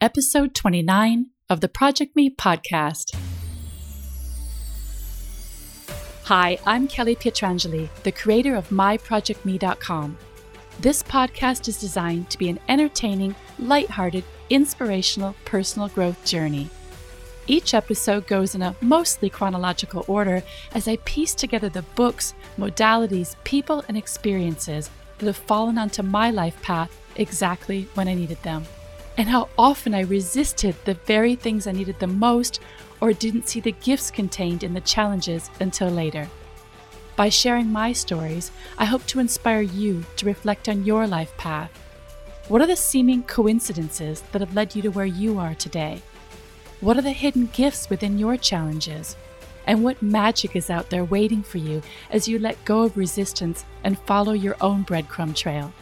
episode 29 of the Project Me podcast. Hi, I'm Kelly Pietrangeli, the creator of MyProjectMe.com. This podcast is designed to be an entertaining, lighthearted, inspirational personal growth journey. Each episode goes in a mostly chronological order as I piece together the books, modalities, people, and experiences that have fallen onto my life path exactly when I needed them. And how often I resisted the very things I needed the most or didn't see the gifts contained in the challenges until later. By sharing my stories, I hope to inspire you to reflect on your life path. What are the seeming coincidences that have led you to where you are today? What are the hidden gifts within your challenges? And what magic is out there waiting for you as you let go of resistance and follow your own breadcrumb trail?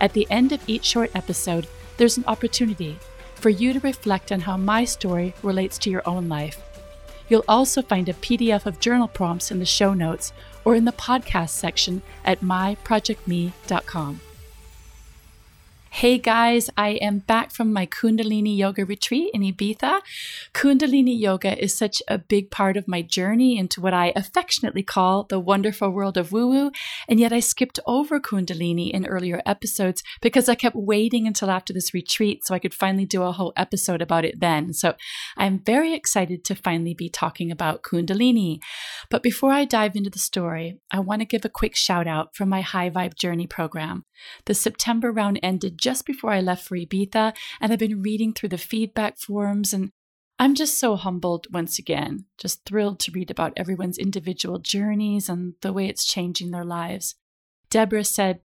At the end of each short episode, there's an opportunity for you to reflect on how my story relates to your own life. You'll also find a PDF of journal prompts in the show notes or in the podcast section at myprojectme.com. Hey guys, I am back from my Kundalini Yoga retreat in Ibiza. Kundalini Yoga is such a big part of my journey into what I affectionately call the wonderful world of woo woo, and yet I skipped over Kundalini in earlier episodes because I kept waiting until after this retreat so I could finally do a whole episode about it then. So I'm very excited to finally be talking about Kundalini. But before I dive into the story, I want to give a quick shout out from my High Vibe Journey program. The September round ended just before I left for Ibiza, and I've been reading through the feedback forums, and I'm just so humbled once again, just thrilled to read about everyone's individual journeys and the way it's changing their lives. Deborah said,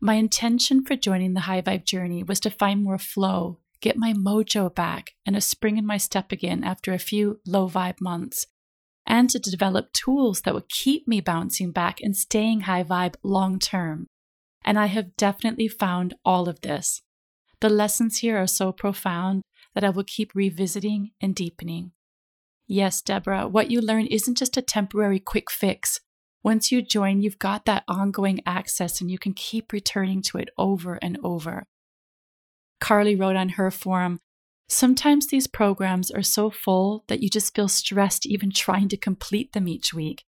My intention for joining the High Vibe journey was to find more flow, get my mojo back, and a spring in my step again after a few low vibe months, and to develop tools that would keep me bouncing back and staying high vibe long term and I have definitely found all of this. The lessons here are so profound that I will keep revisiting and deepening. Yes, Deborah, what you learn isn't just a temporary quick fix. Once you join, you've got that ongoing access and you can keep returning to it over and over. Carly wrote on her forum Sometimes these programs are so full that you just feel stressed even trying to complete them each week.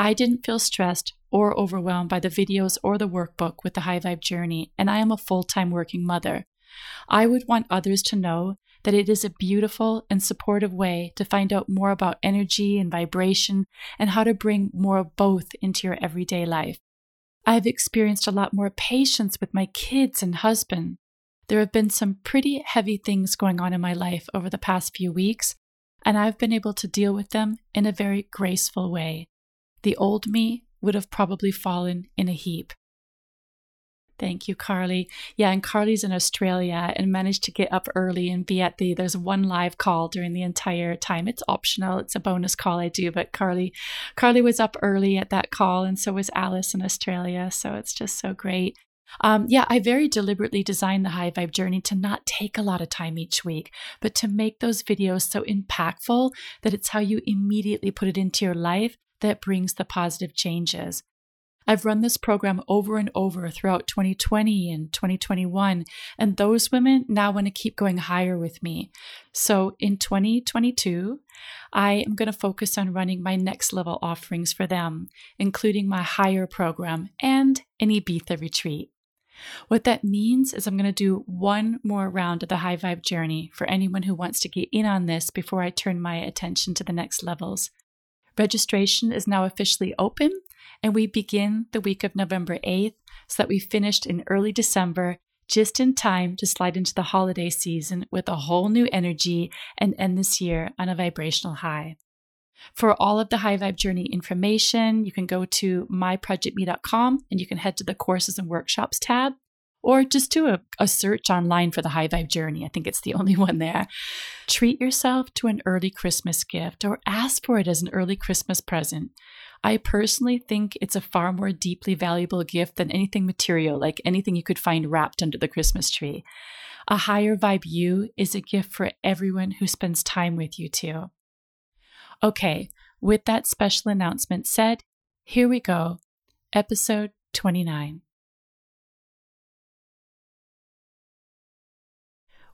I didn't feel stressed or overwhelmed by the videos or the workbook with the High Vibe Journey, and I am a full time working mother. I would want others to know that it is a beautiful and supportive way to find out more about energy and vibration and how to bring more of both into your everyday life. I have experienced a lot more patience with my kids and husband. There have been some pretty heavy things going on in my life over the past few weeks, and I've been able to deal with them in a very graceful way. The old me would have probably fallen in a heap. Thank you, Carly. Yeah, and Carly's in Australia and managed to get up early and be at the. There's one live call during the entire time. It's optional. It's a bonus call I do, but Carly, Carly was up early at that call, and so was Alice in Australia. So it's just so great. Um, yeah, I very deliberately designed the high vibe journey to not take a lot of time each week, but to make those videos so impactful that it's how you immediately put it into your life that brings the positive changes. I've run this program over and over throughout 2020 and 2021, and those women now want to keep going higher with me. So in 2022, I am going to focus on running my next level offerings for them, including my higher program and an Ibiza retreat. What that means is I'm going to do one more round of the high vibe journey for anyone who wants to get in on this before I turn my attention to the next levels. Registration is now officially open, and we begin the week of November 8th so that we finished in early December, just in time to slide into the holiday season with a whole new energy and end this year on a vibrational high. For all of the High Vibe Journey information, you can go to myprojectme.com and you can head to the courses and workshops tab or just do a, a, search online for the high vibe journey. I think it's the only one there. Treat yourself to an early Christmas gift or ask for it as an early Christmas present. I personally think it's a far more deeply valuable gift than anything material, like anything you could find wrapped under the Christmas tree. A higher vibe you is a gift for everyone who spends time with you, too. Okay, with that special announcement said, here we go. Episode 29.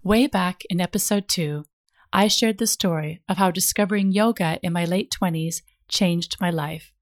Way back in episode two, I shared the story of how discovering yoga in my late 20s changed my life.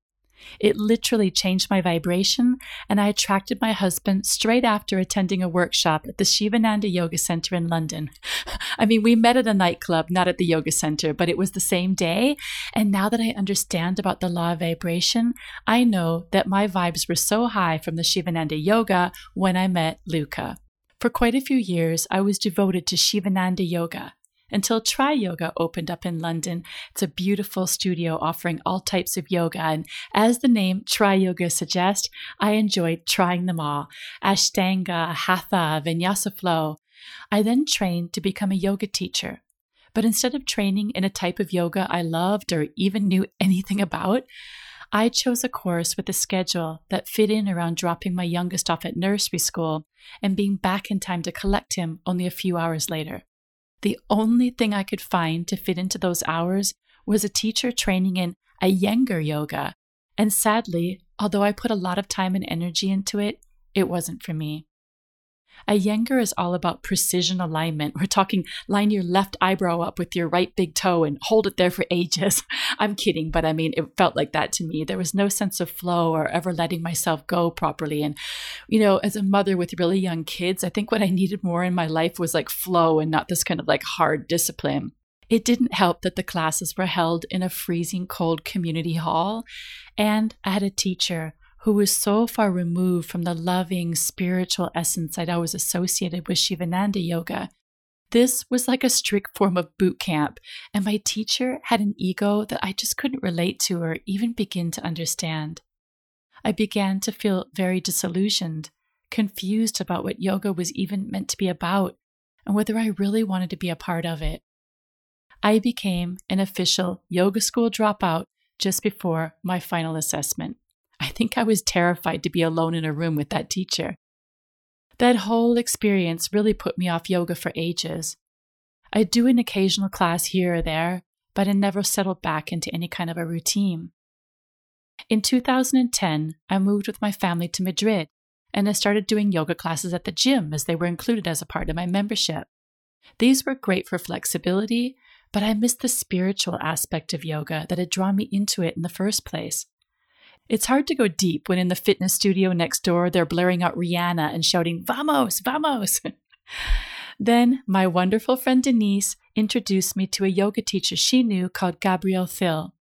It literally changed my vibration, and I attracted my husband straight after attending a workshop at the Shivananda Yoga Center in London. I mean, we met at a nightclub, not at the yoga center, but it was the same day. And now that I understand about the law of vibration, I know that my vibes were so high from the Shivananda Yoga when I met Luca. For quite a few years, I was devoted to Shivananda Yoga until Tri Yoga opened up in London. It's a beautiful studio offering all types of yoga. And as the name Tri Yoga suggests, I enjoyed trying them all Ashtanga, Hatha, Vinyasa Flow. I then trained to become a yoga teacher. But instead of training in a type of yoga I loved or even knew anything about, I chose a course with a schedule that fit in around dropping my youngest off at nursery school and being back in time to collect him only a few hours later. The only thing I could find to fit into those hours was a teacher training in a Iyengar yoga. And sadly, although I put a lot of time and energy into it, it wasn't for me. Iyengar is all about precision alignment. We're talking line your left eyebrow up with your right big toe and hold it there for ages. I'm kidding, but I mean, it felt like that to me. There was no sense of flow or ever letting myself go properly. And, you know, as a mother with really young kids, I think what I needed more in my life was like flow and not this kind of like hard discipline. It didn't help that the classes were held in a freezing cold community hall, and I had a teacher who was so far removed from the loving spiritual essence I'd always associated with Shivananda yoga. This was like a strict form of boot camp, and my teacher had an ego that I just couldn't relate to or even begin to understand. I began to feel very disillusioned, confused about what yoga was even meant to be about, and whether I really wanted to be a part of it. I became an official yoga school dropout just before my final assessment. I think I was terrified to be alone in a room with that teacher. That whole experience really put me off yoga for ages. I'd do an occasional class here or there, but I never settled back into any kind of a routine. In 2010, I moved with my family to Madrid and I started doing yoga classes at the gym as they were included as a part of my membership. These were great for flexibility, but I missed the spiritual aspect of yoga that had drawn me into it in the first place. It's hard to go deep when in the fitness studio next door they're blaring out Rihanna and shouting, Vamos, vamos. then my wonderful friend Denise introduced me to a yoga teacher she knew called Gabrielle Thill.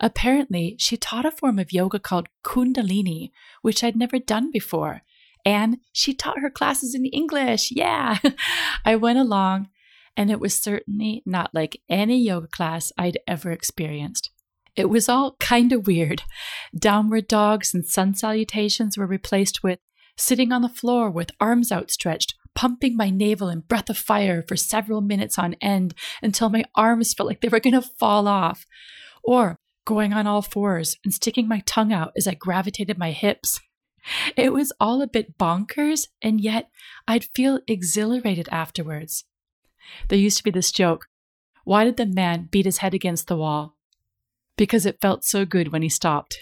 Apparently, she taught a form of yoga called Kundalini, which I'd never done before. And she taught her classes in English. Yeah. I went along, and it was certainly not like any yoga class I'd ever experienced. It was all kind of weird. Downward dogs and sun salutations were replaced with sitting on the floor with arms outstretched, pumping my navel in breath of fire for several minutes on end until my arms felt like they were going to fall off, or going on all fours and sticking my tongue out as I gravitated my hips. It was all a bit bonkers, and yet I'd feel exhilarated afterwards. There used to be this joke why did the man beat his head against the wall? Because it felt so good when he stopped.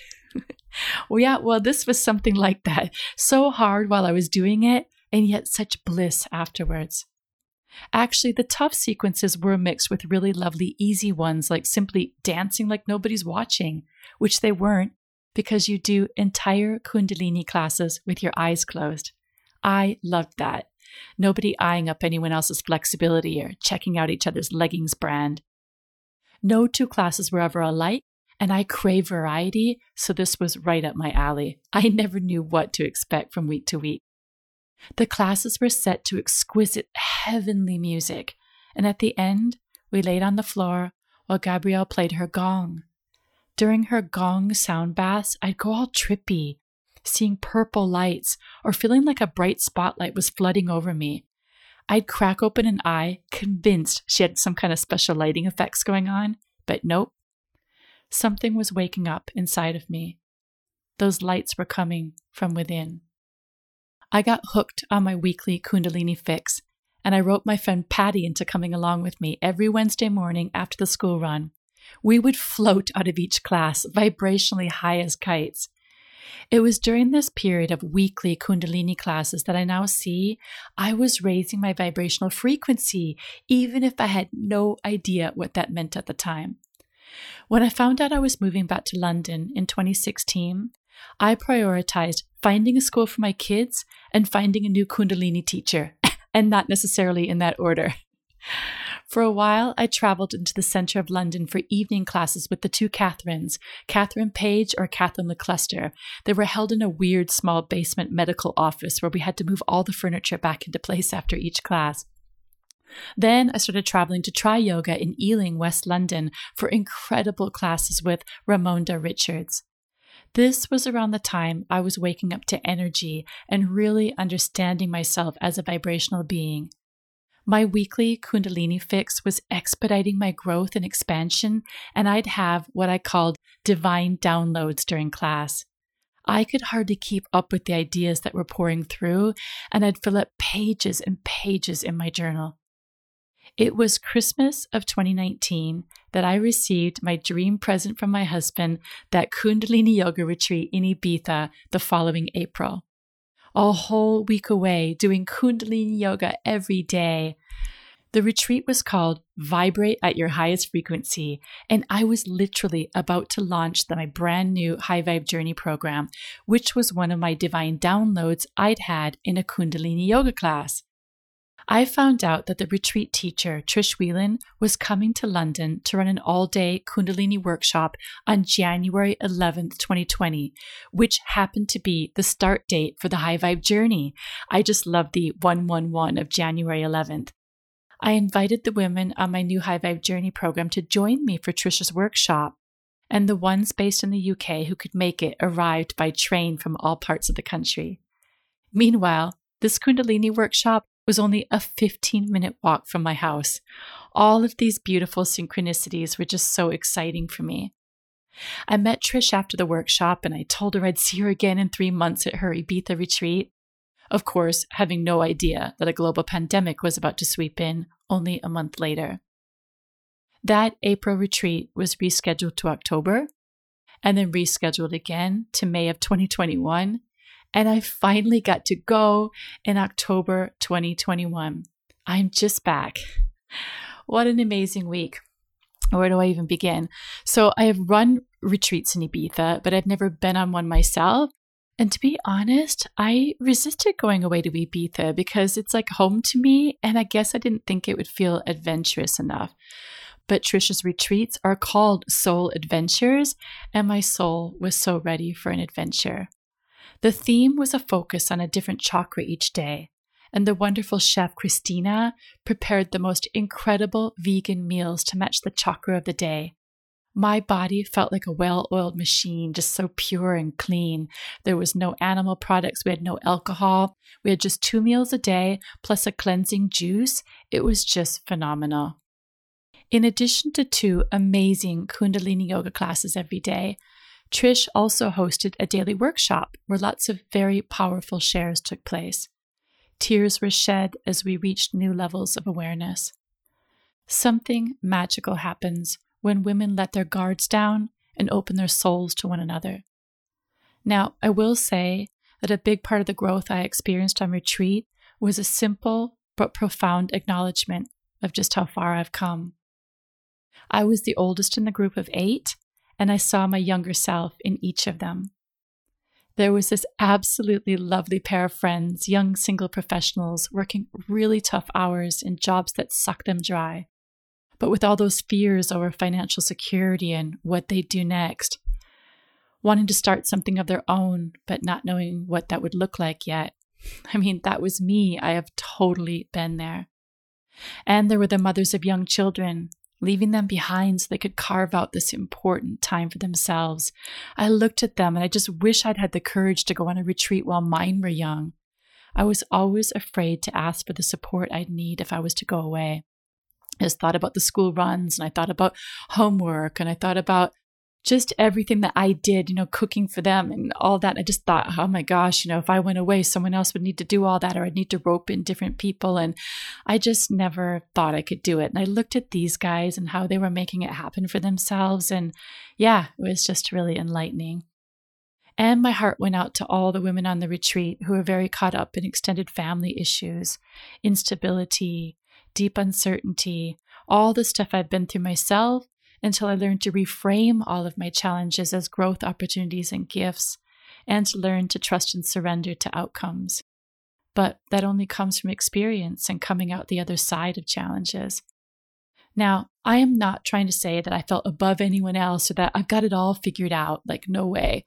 well, yeah, well, this was something like that. So hard while I was doing it, and yet such bliss afterwards. Actually, the tough sequences were mixed with really lovely, easy ones, like simply dancing like nobody's watching, which they weren't because you do entire Kundalini classes with your eyes closed. I loved that. Nobody eyeing up anyone else's flexibility or checking out each other's leggings brand. No two classes were ever alike, and I crave variety, so this was right up my alley. I never knew what to expect from week to week. The classes were set to exquisite, heavenly music, and at the end, we laid on the floor while Gabrielle played her gong. During her gong sound baths, I'd go all trippy, seeing purple lights or feeling like a bright spotlight was flooding over me. I'd crack open an eye, convinced she had some kind of special lighting effects going on, but nope. Something was waking up inside of me. Those lights were coming from within. I got hooked on my weekly Kundalini fix, and I roped my friend Patty into coming along with me every Wednesday morning after the school run. We would float out of each class, vibrationally high as kites. It was during this period of weekly Kundalini classes that I now see I was raising my vibrational frequency, even if I had no idea what that meant at the time. When I found out I was moving back to London in 2016, I prioritized finding a school for my kids and finding a new Kundalini teacher, and not necessarily in that order. For a while, I traveled into the center of London for evening classes with the two Catherines, Catherine Page or Catherine LeCluster. They were held in a weird small basement medical office where we had to move all the furniture back into place after each class. Then I started traveling to Tri Yoga in Ealing, West London, for incredible classes with Ramonda Richards. This was around the time I was waking up to energy and really understanding myself as a vibrational being. My weekly Kundalini fix was expediting my growth and expansion, and I'd have what I called divine downloads during class. I could hardly keep up with the ideas that were pouring through, and I'd fill up pages and pages in my journal. It was Christmas of 2019 that I received my dream present from my husband, that Kundalini Yoga retreat in Ibiza the following April a whole week away doing Kundalini yoga every day. The retreat was called Vibrate at Your Highest Frequency, and I was literally about to launch my brand new High Vibe Journey program, which was one of my divine downloads I'd had in a Kundalini yoga class. I found out that the retreat teacher, Trish Whelan, was coming to London to run an all day Kundalini workshop on January 11th, 2020, which happened to be the start date for the High Vibe Journey. I just love the 111 of January 11th. I invited the women on my new High Vibe Journey program to join me for Trisha's workshop. And the ones based in the UK who could make it arrived by train from all parts of the country. Meanwhile, this Kundalini workshop was only a 15 minute walk from my house. All of these beautiful synchronicities were just so exciting for me. I met Trish after the workshop and I told her I'd see her again in three months at her Ibiza retreat. Of course, having no idea that a global pandemic was about to sweep in only a month later. That April retreat was rescheduled to October and then rescheduled again to May of 2021 and I finally got to go in October 2021. I'm just back. What an amazing week. Where do I even begin? So, I have run retreats in Ibiza, but I've never been on one myself. And to be honest, I resisted going away to Ibiza because it's like home to me, and I guess I didn't think it would feel adventurous enough. But Trisha's retreats are called soul adventures, and my soul was so ready for an adventure. The theme was a focus on a different chakra each day, and the wonderful chef Christina prepared the most incredible vegan meals to match the chakra of the day. My body felt like a well oiled machine, just so pure and clean. There was no animal products, we had no alcohol. We had just two meals a day plus a cleansing juice. It was just phenomenal. In addition to two amazing Kundalini yoga classes every day, Trish also hosted a daily workshop where lots of very powerful shares took place. Tears were shed as we reached new levels of awareness. Something magical happens when women let their guards down and open their souls to one another. Now, I will say that a big part of the growth I experienced on retreat was a simple but profound acknowledgement of just how far I've come. I was the oldest in the group of eight, and I saw my younger self in each of them. There was this absolutely lovely pair of friends, young single professionals, working really tough hours in jobs that suck them dry. But with all those fears over financial security and what they'd do next, wanting to start something of their own, but not knowing what that would look like yet. I mean, that was me. I have totally been there. And there were the mothers of young children leaving them behind so they could carve out this important time for themselves. I looked at them and I just wish I'd had the courage to go on a retreat while mine were young. I was always afraid to ask for the support I'd need if I was to go away. I just thought about the school runs and I thought about homework and I thought about just everything that I did, you know, cooking for them and all that. I just thought, oh my gosh, you know, if I went away, someone else would need to do all that or I'd need to rope in different people. And I just never thought I could do it. And I looked at these guys and how they were making it happen for themselves. And yeah, it was just really enlightening. And my heart went out to all the women on the retreat who are very caught up in extended family issues, instability, deep uncertainty, all the stuff I've been through myself until I learned to reframe all of my challenges as growth opportunities and gifts, and to learn to trust and surrender to outcomes. But that only comes from experience and coming out the other side of challenges. Now, I am not trying to say that I felt above anyone else or that I've got it all figured out. Like, no way.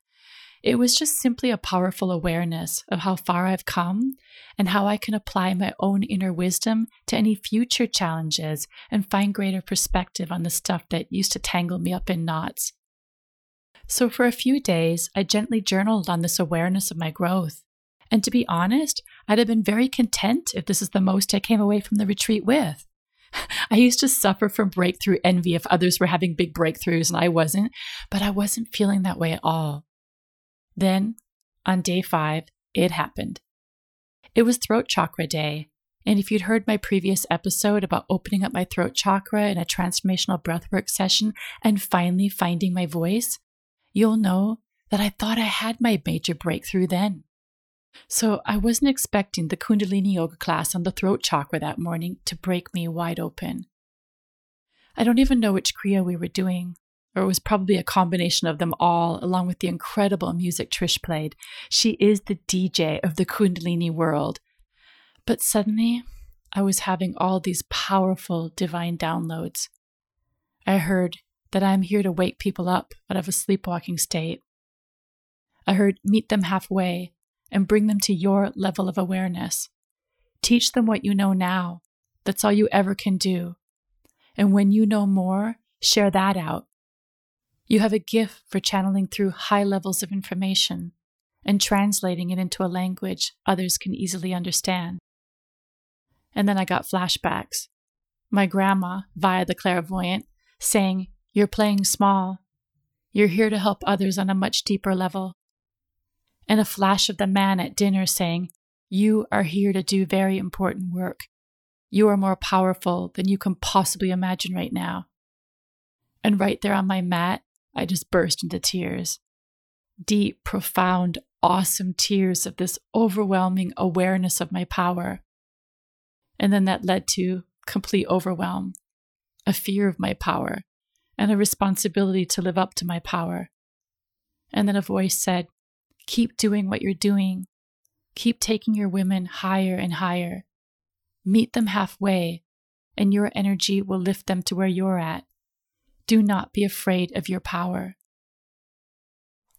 It was just simply a powerful awareness of how far I've come and how I can apply my own inner wisdom to any future challenges and find greater perspective on the stuff that used to tangle me up in knots. So, for a few days, I gently journaled on this awareness of my growth. And to be honest, I'd have been very content if this is the most I came away from the retreat with. I used to suffer from breakthrough envy if others were having big breakthroughs and I wasn't, but I wasn't feeling that way at all. Then, on day five, it happened. It was throat chakra day. And if you'd heard my previous episode about opening up my throat chakra in a transformational breathwork session and finally finding my voice, you'll know that I thought I had my major breakthrough then. So I wasn't expecting the Kundalini yoga class on the throat chakra that morning to break me wide open. I don't even know which Kriya we were doing, or it was probably a combination of them all, along with the incredible music Trish played. She is the DJ of the Kundalini world. But suddenly, I was having all these powerful divine downloads. I heard that I am here to wake people up out of a sleepwalking state. I heard meet them halfway and bring them to your level of awareness. Teach them what you know now. That's all you ever can do. And when you know more, share that out you have a gift for channeling through high levels of information and translating it into a language others can easily understand. And then I got flashbacks. My grandma, via the clairvoyant, saying, You're playing small. You're here to help others on a much deeper level. And a flash of the man at dinner saying, You are here to do very important work. You are more powerful than you can possibly imagine right now. And right there on my mat, I just burst into tears. Deep, profound, awesome tears of this overwhelming awareness of my power. And then that led to complete overwhelm, a fear of my power, and a responsibility to live up to my power. And then a voice said, Keep doing what you're doing. Keep taking your women higher and higher. Meet them halfway, and your energy will lift them to where you're at. Do not be afraid of your power.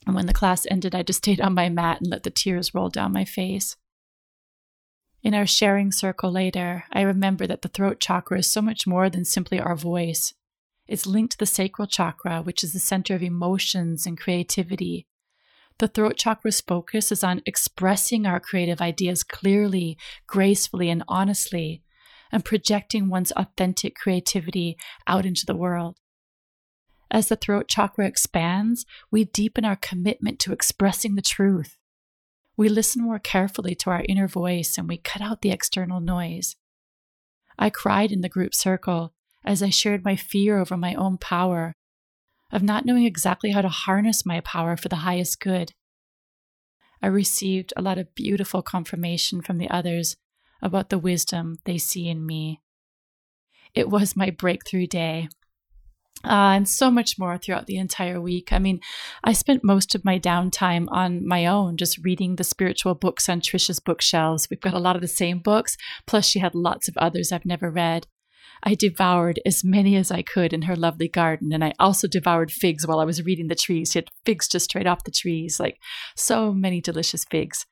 And when the class ended, I just stayed on my mat and let the tears roll down my face. In our sharing circle later, I remember that the throat chakra is so much more than simply our voice. It's linked to the sacral chakra, which is the center of emotions and creativity. The throat chakra's focus is on expressing our creative ideas clearly, gracefully, and honestly, and projecting one's authentic creativity out into the world. As the throat chakra expands, we deepen our commitment to expressing the truth. We listen more carefully to our inner voice and we cut out the external noise. I cried in the group circle as I shared my fear over my own power, of not knowing exactly how to harness my power for the highest good. I received a lot of beautiful confirmation from the others about the wisdom they see in me. It was my breakthrough day, uh, and so much more throughout the entire week. I mean, I spent most of my downtime on my own, just reading the spiritual books on Trisha's bookshelves. We've got a lot of the same books, plus, she had lots of others I've never read. I devoured as many as I could in her lovely garden, and I also devoured figs while I was reading the trees. She had figs just straight off the trees, like so many delicious figs.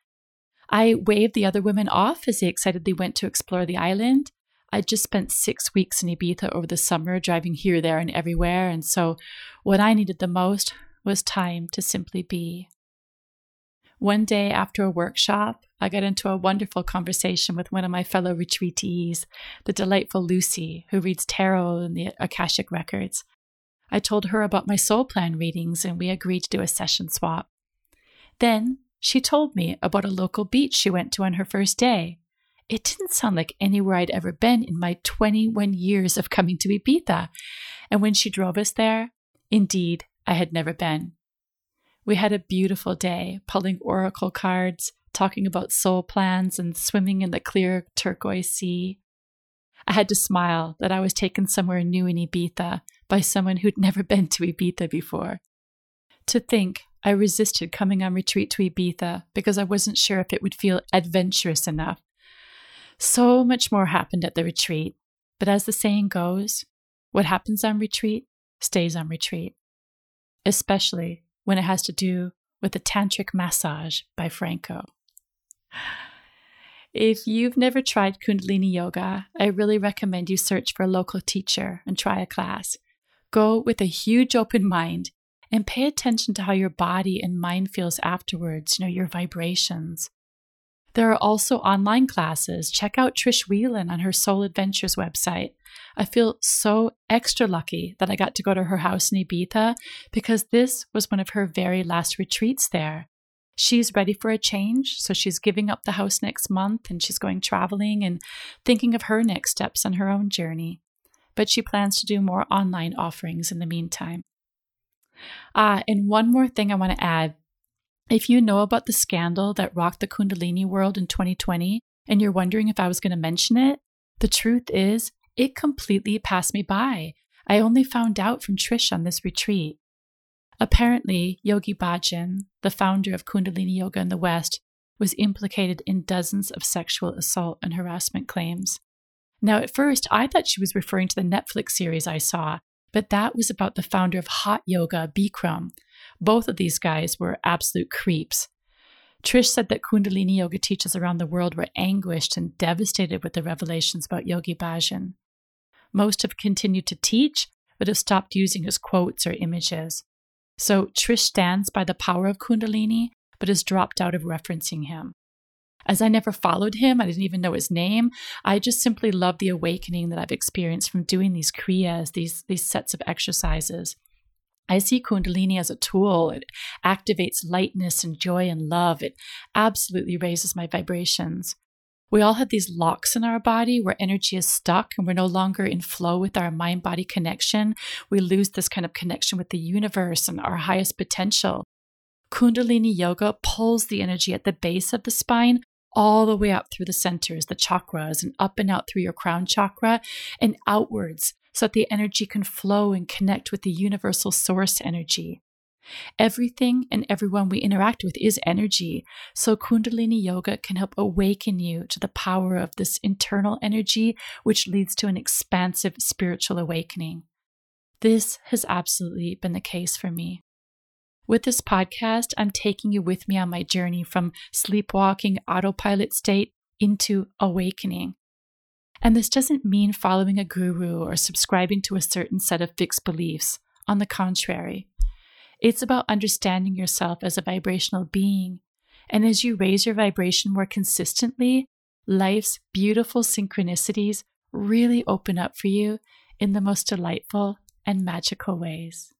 I waved the other women off as they excitedly went to explore the island. I just spent six weeks in Ibiza over the summer, driving here, there, and everywhere. And so, what I needed the most was time to simply be. One day after a workshop, I got into a wonderful conversation with one of my fellow retreatees, the delightful Lucy, who reads tarot and the Akashic records. I told her about my soul plan readings and we agreed to do a session swap. Then she told me about a local beach she went to on her first day it didn't sound like anywhere I'd ever been in my 21 years of coming to Ibiza. And when she drove us there, indeed, I had never been. We had a beautiful day, pulling oracle cards, talking about soul plans, and swimming in the clear turquoise sea. I had to smile that I was taken somewhere new in Ibiza by someone who'd never been to Ibiza before. To think I resisted coming on retreat to Ibiza because I wasn't sure if it would feel adventurous enough. So much more happened at the retreat, but as the saying goes, what happens on retreat stays on retreat, especially when it has to do with a tantric massage by Franco. If you've never tried Kundalini Yoga, I really recommend you search for a local teacher and try a class. Go with a huge open mind and pay attention to how your body and mind feels afterwards, you know, your vibrations. There are also online classes. Check out Trish Whelan on her Soul Adventures website. I feel so extra lucky that I got to go to her house in Ibiza because this was one of her very last retreats there. She's ready for a change, so she's giving up the house next month and she's going traveling and thinking of her next steps on her own journey. But she plans to do more online offerings in the meantime. Ah, and one more thing I want to add. If you know about the scandal that rocked the Kundalini world in 2020 and you're wondering if I was going to mention it, the truth is it completely passed me by. I only found out from Trish on this retreat. Apparently, Yogi Bhajan, the founder of Kundalini Yoga in the West, was implicated in dozens of sexual assault and harassment claims. Now, at first, I thought she was referring to the Netflix series I saw, but that was about the founder of Hot Yoga, Bikram. Both of these guys were absolute creeps. Trish said that Kundalini yoga teachers around the world were anguished and devastated with the revelations about Yogi Bhajan. Most have continued to teach, but have stopped using his quotes or images. So Trish stands by the power of Kundalini, but has dropped out of referencing him. As I never followed him, I didn't even know his name. I just simply love the awakening that I've experienced from doing these kriyas, these, these sets of exercises. I see Kundalini as a tool. It activates lightness and joy and love. It absolutely raises my vibrations. We all have these locks in our body where energy is stuck and we're no longer in flow with our mind body connection. We lose this kind of connection with the universe and our highest potential. Kundalini yoga pulls the energy at the base of the spine all the way up through the centers, the chakras, and up and out through your crown chakra and outwards so that the energy can flow and connect with the universal source energy. Everything and everyone we interact with is energy. So, Kundalini Yoga can help awaken you to the power of this internal energy, which leads to an expansive spiritual awakening. This has absolutely been the case for me. With this podcast, I'm taking you with me on my journey from sleepwalking autopilot state into awakening. And this doesn't mean following a guru or subscribing to a certain set of fixed beliefs. On the contrary, it's about understanding yourself as a vibrational being. And as you raise your vibration more consistently, life's beautiful synchronicities really open up for you in the most delightful and magical ways.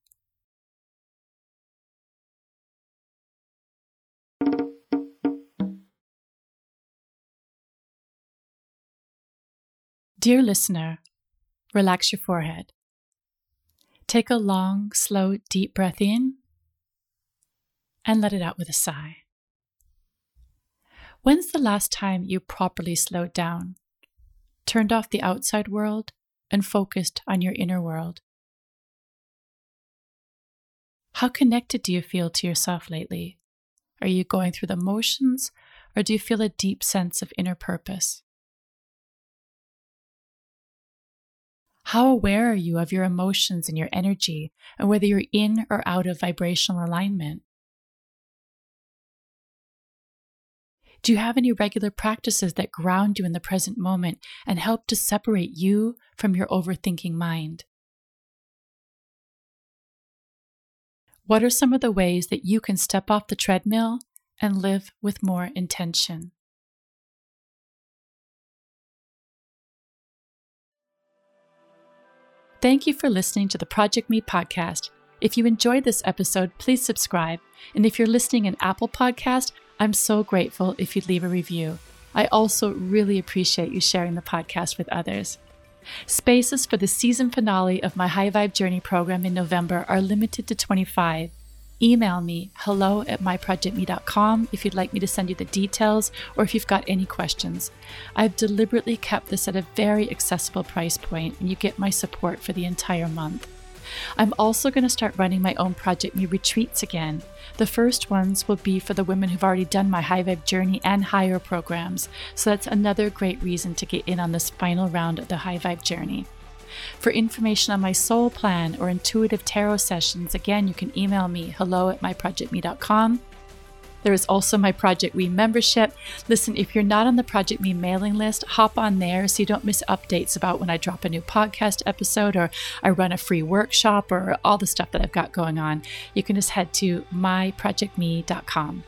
Dear listener, relax your forehead. Take a long, slow, deep breath in and let it out with a sigh. When's the last time you properly slowed down, turned off the outside world, and focused on your inner world? How connected do you feel to yourself lately? Are you going through the motions, or do you feel a deep sense of inner purpose? How aware are you of your emotions and your energy and whether you're in or out of vibrational alignment? Do you have any regular practices that ground you in the present moment and help to separate you from your overthinking mind? What are some of the ways that you can step off the treadmill and live with more intention? Thank you for listening to the Project Me podcast. If you enjoyed this episode, please subscribe. And if you're listening in Apple Podcast, I'm so grateful if you'd leave a review. I also really appreciate you sharing the podcast with others. Spaces for the season finale of my High Vibe Journey program in November are limited to 25. Email me hello at myprojectme.com if you'd like me to send you the details or if you've got any questions. I've deliberately kept this at a very accessible price point and you get my support for the entire month. I'm also going to start running my own Project Me retreats again. The first ones will be for the women who've already done my High Vibe Journey and higher programs, so that's another great reason to get in on this final round of the High Vibe Journey. For information on my soul plan or intuitive tarot sessions, again, you can email me hello at myprojectme.com. There is also my Project Me membership. Listen, if you're not on the Project Me mailing list, hop on there so you don't miss updates about when I drop a new podcast episode or I run a free workshop or all the stuff that I've got going on. You can just head to myprojectme.com.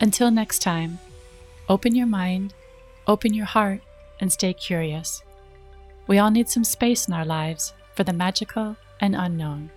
Until next time, open your mind, open your heart, and stay curious. We all need some space in our lives for the magical and unknown.